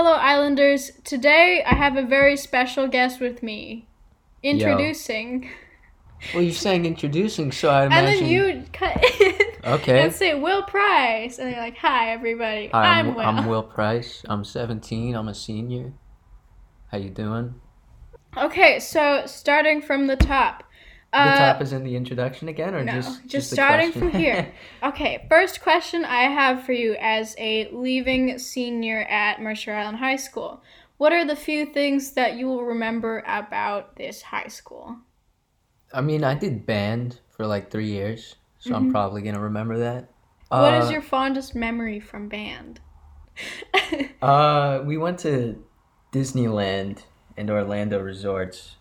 Hello, Islanders. Today I have a very special guest with me. Introducing. Well, you're saying introducing, so I imagine. And then you cut in Okay. and say Will Price. And you're like, hi, everybody. Hi, I'm, I'm, Will. I'm Will Price. I'm 17. I'm a senior. How you doing? Okay, so starting from the top. The Uh, top is in the introduction again, or no, just just the starting from here. Okay, first question I have for you as a leaving senior at Mercer Island High School. What are the few things that you will remember about this high school? I mean, I did band for like three years, so I'm probably gonna remember that. Mm-hmm. What Uh, is your fondest memory from band? Uh, we went to Disneyland and Orlando resorts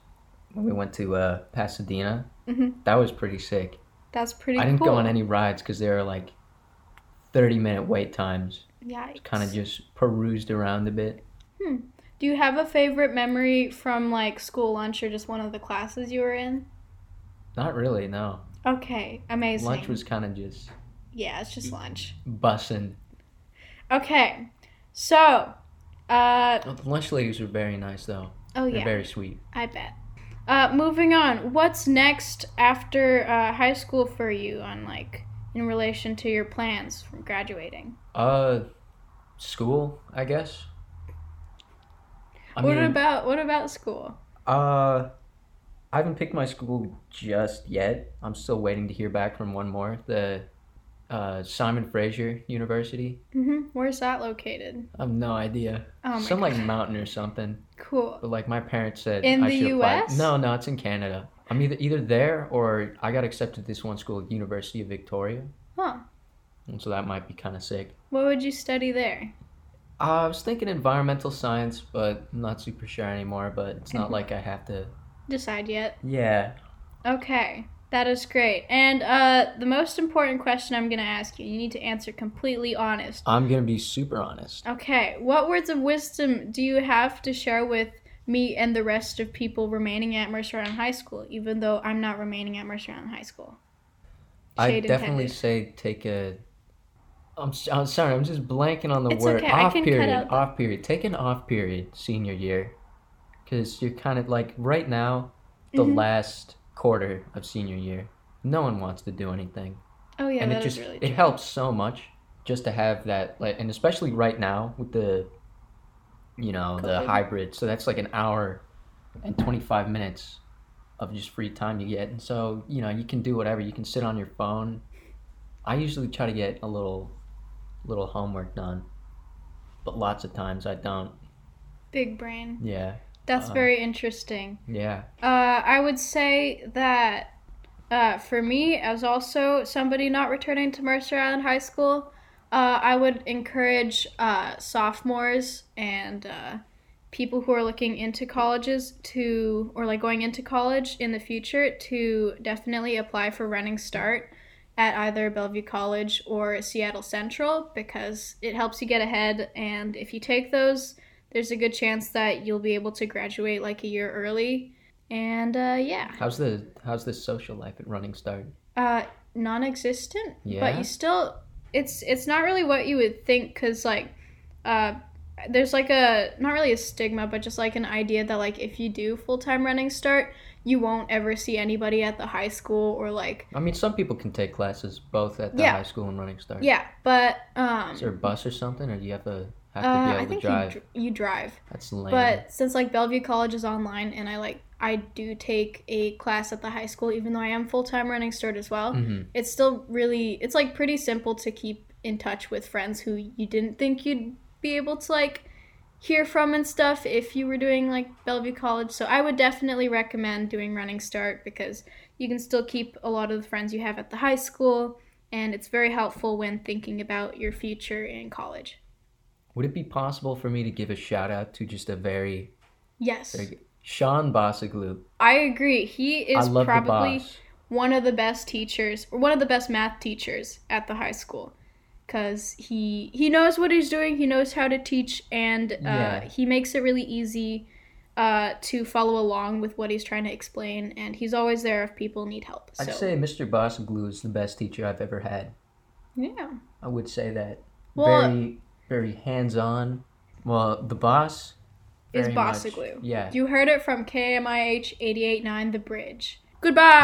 when we went to uh, Pasadena. Mhm. That was pretty sick. That's pretty I didn't cool. go on any rides because there were like 30 minute wait times. Yikes. Kind of just perused around a bit. Hmm. Do you have a favorite memory from like school lunch or just one of the classes you were in? Not really, no. Okay, amazing. Lunch was kind of just yeah, it's just lunch. Bussing. Okay, so, uh, Oh, the lunch ladies were very nice though. oh They're yeah, very sweet. I bet. Uh, moving on. What's next after uh, high school for you on like in relation to your plans from graduating? Uh, school, I guess. I what mean, about what about school? Uh, I haven't picked my school just yet. I'm still waiting to hear back from one more. The uh, Simon Fraser University. hmm Where's that located? I have no idea. Oh Some god, like mountain or something. cool. But like my parents said, In I the should apply- US? No, no, it's in Canada. I'm either either there or I got accepted to this one school, University of Victoria, Huh? and so that might be kind of sick. What would you study there? Uh, I was thinking environmental science, but I'm not super sure anymore. But it's not Mhm. like I have to. Decide yet? Yeah. Okay, that is great. And uh, the most important question I'm gonna ask you, you need to answer completely honest. I'm gonna be super honest. Okay, what words of wisdom do you have to share with me and the rest of people remaining at Mercer Island High School, even though I'm not remaining at Mercer Island High School? I definitely intended. say take a. I'm, I'm sorry. I'm just blanking on the It's word. okay, Off period. Off period. Take an off period senior year, because you're kind of like right now, the Mhm. last quarter of senior year. No one wants to do anything, Oh yeah, and it just really it helps so much just to have that like, and especially right now with the, you know, the COVID. hybrid. So that's like an hour, and 25 minutes of just free time you get. And so, you know, you can do whatever. You can sit on your phone. I usually try to get a little little homework done. But lots of times I don't. Big brain. Yeah. That's Uh, very interesting. Yeah. Uh, I would say that uh, for me, as also somebody not returning to Mercer Island High School, uh, I would encourage uh, sophomores and uh, people who are looking into colleges to, or like going into college in the future, to definitely apply for Running Start at either Bellevue College or Seattle Central because it helps you get ahead. And if you take those, there's a good chance that you'll be able to graduate like a year early. And uh, yeah, How's the how's the social life at Running Start? uh, non-existent, Yeah. but you still, it's it's not really what you would think because like, uh, there's like a not really a stigma, but just like an idea that like if you do full-time running start, you won't ever see anybody at the high school or like I mean, some people can take classes both at the Yeah. high school and Running Start. yeah, but um, Is there a bus or something, or do you have to have to uh, be I able to think drive? you you drive. That's lame. But since like Bellevue College is online and I like I do take a class at the high school even though I am full-time running start as well. hmm It's still really it's like pretty simple to keep in touch with friends who you didn't think you'd be able to like hear from and stuff if you were doing like Bellevue College. So I would definitely recommend doing running start because you can still keep a lot of the friends you have at the high school and it's very helpful when thinking about your future in college. Would it be possible for me to give a shout out to just a very, Yes. very Sean Bossaglu? I agree. He is probably one of the best teachers or one of the best math teachers at the high school because he he knows what he's doing he knows how to teach and uh, Yeah. he makes it really easy uh, to follow along with what he's trying to explain and he's always there if people need help so I'd say Mr. Bossaglu is the best teacher I've ever had. yeah I would say that. Well- very, very hands on, Well, the boss Is very Boss much- Igloo. Yeah. You heard it from KMIH 889 The Bridge. Goodbye.